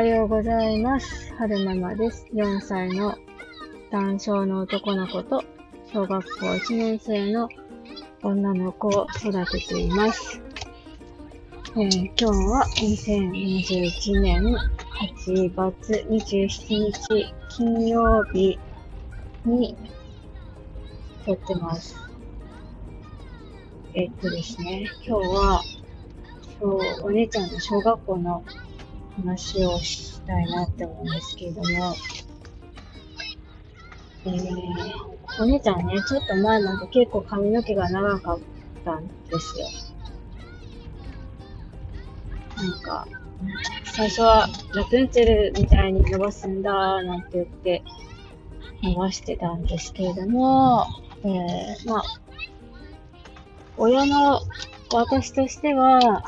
はようございます。春ママです。4歳の男性の男の子と小学校1年生の女の子を育てています。えー今日は2021年8月27日金曜日に撮ってます。えっとですね、今日はお姉ちゃんの小学校の話をしたいなって思うんですけれども、えー、お姉ちゃんね、ちょっと前まで結構髪の毛が長かったんですよ。なんか、最初はラプンツェルみたいに伸ばすんだなんて言って伸ばしてたんですけれども、えー、まあ、親の私としては、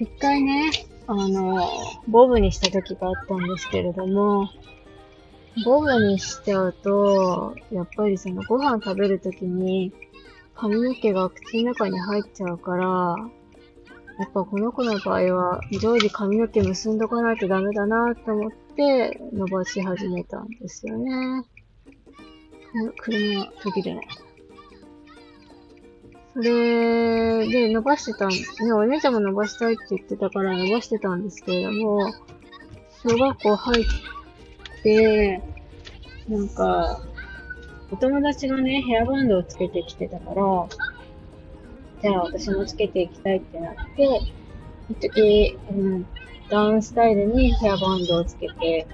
一回ね、あの、ボブにした時があったんですけれども、ボブにしちゃうと、やっぱりそのご飯食べるときに髪の毛が口の中に入っちゃうから、やっぱこの子の場合は常時髪の毛結んどかないとダメだなと思って伸ばし始めたんですよね。車途切れない。それで伸ばしてたん、ね、お姉ちゃんも伸ばしたいって言ってたから伸ばしてたんですけれども、小学校入って、なんか、お友達がね、ヘアバンドをつけてきてたから、じゃあ私もつけていきたいってなって、一時、うん、ダウンスタイルにヘアバンドをつけて、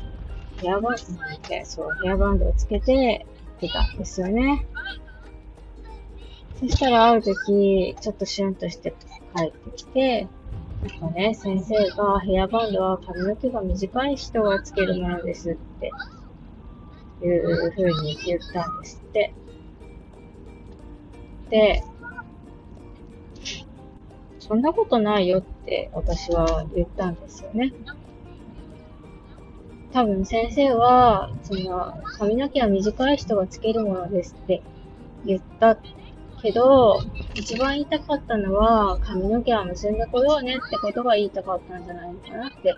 ヘアバンドなんて、そう、ヘアバンドをつけて行ってたんですよね。そしたらある時、ちょっとシュンとして帰ってきて、なんかね、先生がヘアバンドは髪の毛が短い人がつけるものですって、いう風に言ったんですって。で、そんなことないよって私は言ったんですよね。多分先生は、その、髪の毛は短い人がつけるものですって言ったけど、一番言いたかったのは、髪の毛は結んでこようねってことが言いたかったんじゃないのかなって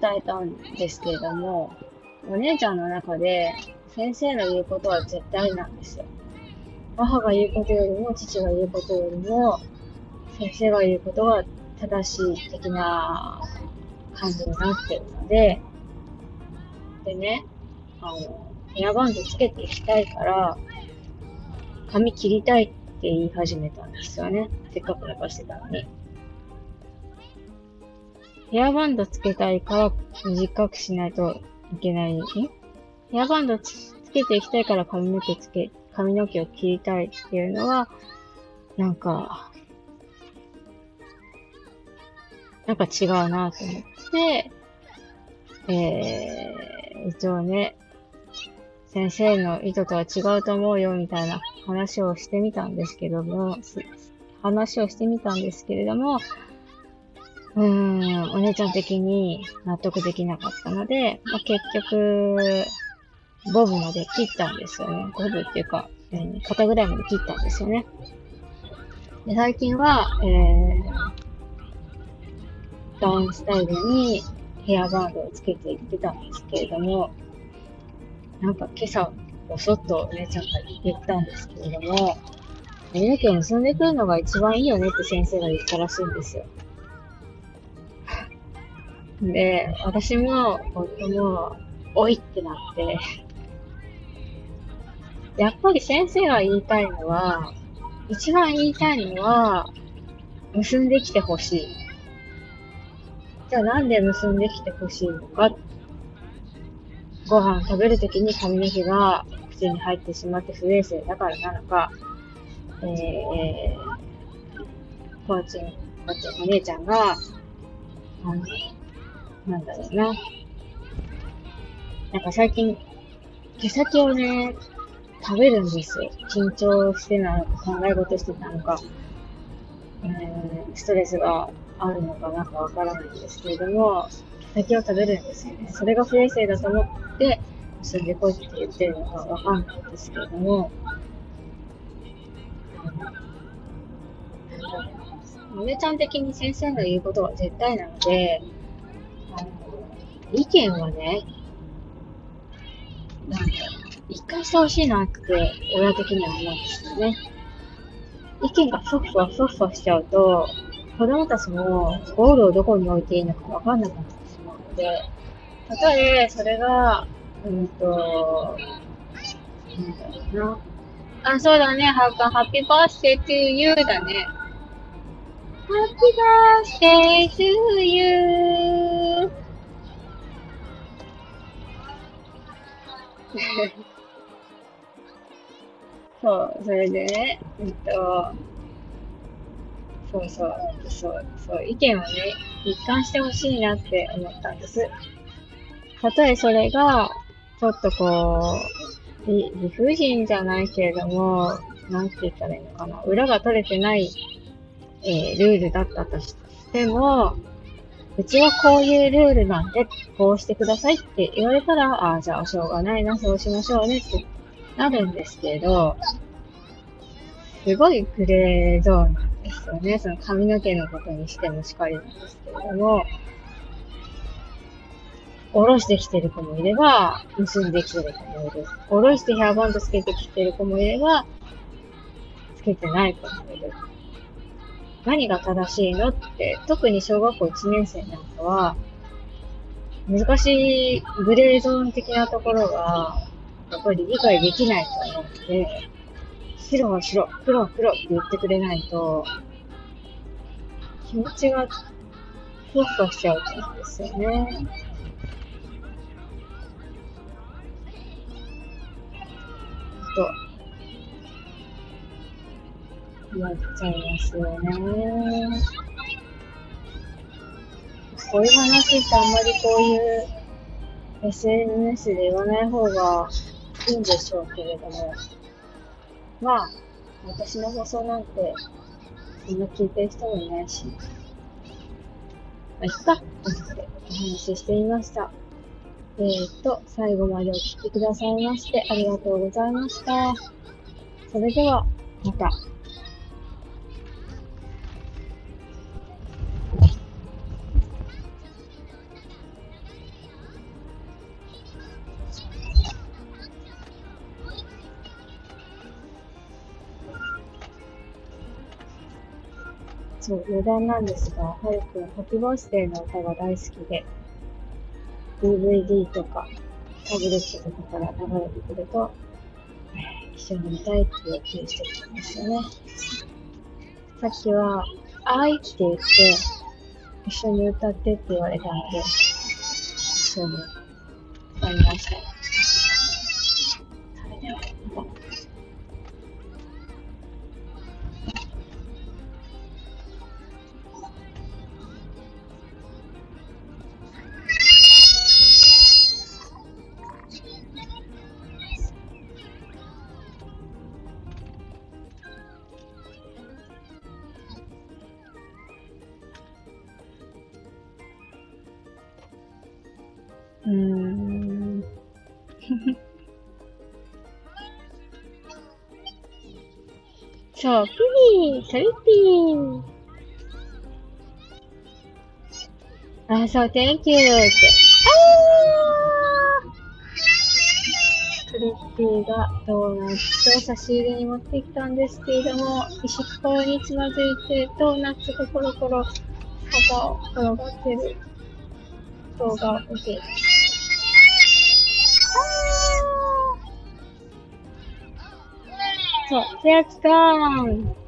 伝えたんですけれども、お姉ちゃんの中で先生の言うことは絶対なんですよ。母が言うことよりも、父が言うことよりも、先生が言うことが正しい的な感じになってるので、でね、あの、ヘアバンドつけていきたいから、髪切りたいって言い始めたんですよね。せっかく伸ばしてたのに。ヘアバンドつけたいから短くしないといけない。んヘアバンドつけていきたいから髪の毛つけ、髪の毛を切りたいっていうのは、なんか、なんか違うなと思って、えー、一応ね、先生の意図とは違うと思うよみたいな話をしてみたんですけども、話をしてみたんですけれども、うーん、お姉ちゃん的に納得できなかったので、まあ、結局、ボブまで切ったんですよね。ボブっていうか、えー肩ぐらいまで切ったんですよね。で最近は、えー、ダウンスタイルにヘアバンドをつけていってたんですけれども、なんか今朝、ぼそっとお姉ちゃんが言ってたんですけれども、髪の毛を結んでくるのが一番いいよねって先生が言ったらしいんですよ。で、私も夫も、おいってなって、やっぱり先生が言いたいのは、一番言いたいのは、結んできてほしい。じゃあなんで結んできてほしいのかっご飯食べるときに髪の毛が口に入ってしまって不衛生だからなのか、えー、コーチン、コーチンお姉ちゃんが、あの、なんだろうな。なんか最近、毛先をね、食べるんですよ。緊張してなのか、考え事してたのか、えー、ストレスがあるのかなんかわからないんですけれども、毛先を食べるんですよね。それが不衛生だと思って、結んでこいって言ってるのかわかんないんですけれども、お姉ちゃん的に先生の言うことは絶対なので、意見はね、なんか、一回してほしいなって、親的には思うんですよね。意見がふわふわふわふわしちゃうと、子供たちもゴールをどこに置いていいのかわかんなくなってしまうので、たとえそれが、うんと、なんだろうな。あ、そうだね、ハッピーバースデー to you だね。Happy birthday to you! そう、それでね、えっと、そうそう、そう、そう、意見をね、一貫してほしいなって思ったんです。たとえそれが、ちょっとこう、理不尽じゃないけれども、なんて言ったらいいのかな、裏が取れてない、えー、ルールだったとしても、うちはこういうルールなんで、こうしてくださいって言われたら、ああ、じゃあしょうがないな、そうしましょうねってなるんですけど、すごいグレーゾーンなんですよね。その髪の毛のことにしてもしかりなんですけれども、おろしてきてる子もいれば、結んできてる子もいる。おろしてヘアバンドつけてきてる子もいれば、つけてない子もいる。何が正しいのって、特に小学校1年生なんかは、難しいグレーゾーン的なところが、やっぱり理解できないと思うので、白は白、黒は黒って言ってくれないと、気持ちがふわふわしちゃうと思うんですよね。と、なっちゃいますよね。こういう話ってあんまりこういう SNS で言わない方がいいんでしょうけれども、まあ、私の放送なんて、そんな聞いてる人もいないし、まあ、いっか、と思ってお話ししてみました。えー、っと、最後までお聴きくださいましてありがとうございました。それでは、また。そう、余談なんですが、はるくん、ハッピーバースデーの歌が大好きで、DVD とか、タブレットとかから流れてくると、一緒に見たいっていう気にしてきたんですよね。さっきは、あいって言って、一緒に歌ってって言われたので、一緒に歌いました。そう、ピリー、ソリピー。あ、そう、Thank you って。あートリッピーがドーナツと差し入れに持ってきたんですけれども、石っぽにつまずいて、ドーナツがコロコロ、幅を転がってる動画を見てそう、手厚かー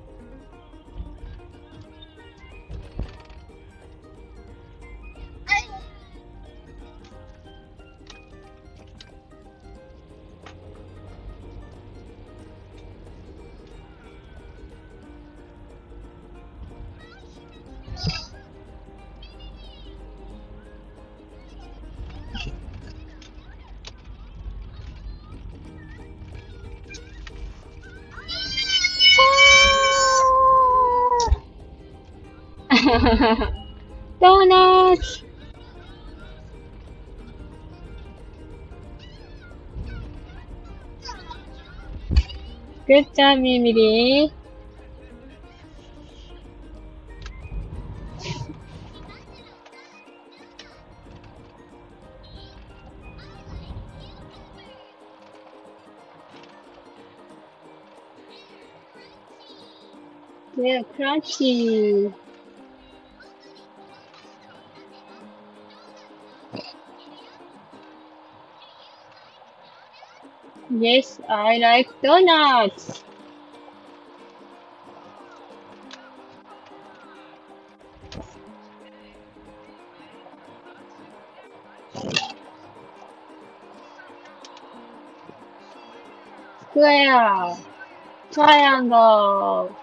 Donuts! Good job, Emily. Yeah, crunchy. Yes, I like donuts. Square, triangle.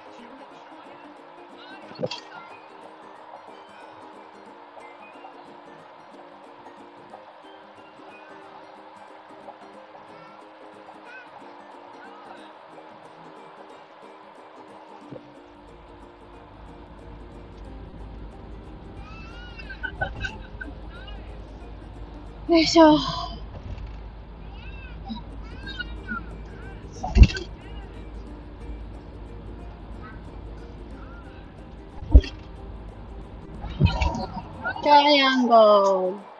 よいしょ。トライアングル。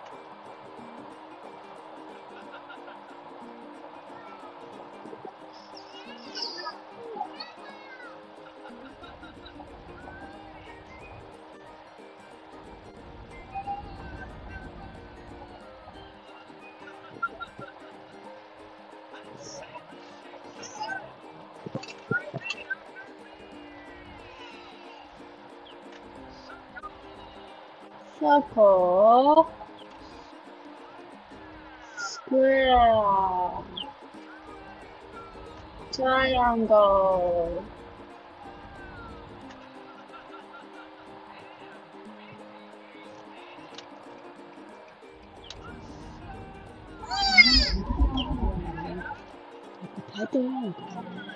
Circle, square, triangle. I don't know.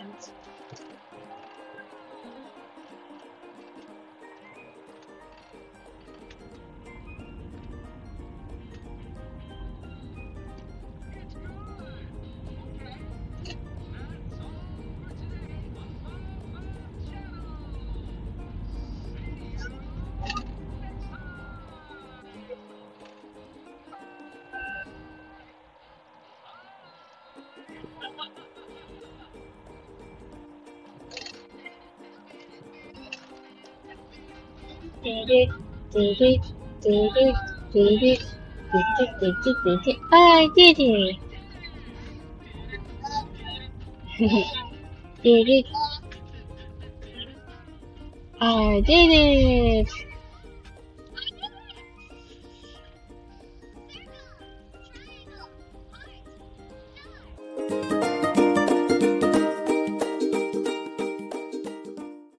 滴滴滴滴滴滴滴滴滴滴滴滴滴，哎，弟弟，嘿嘿，弟弟，哎，弟弟。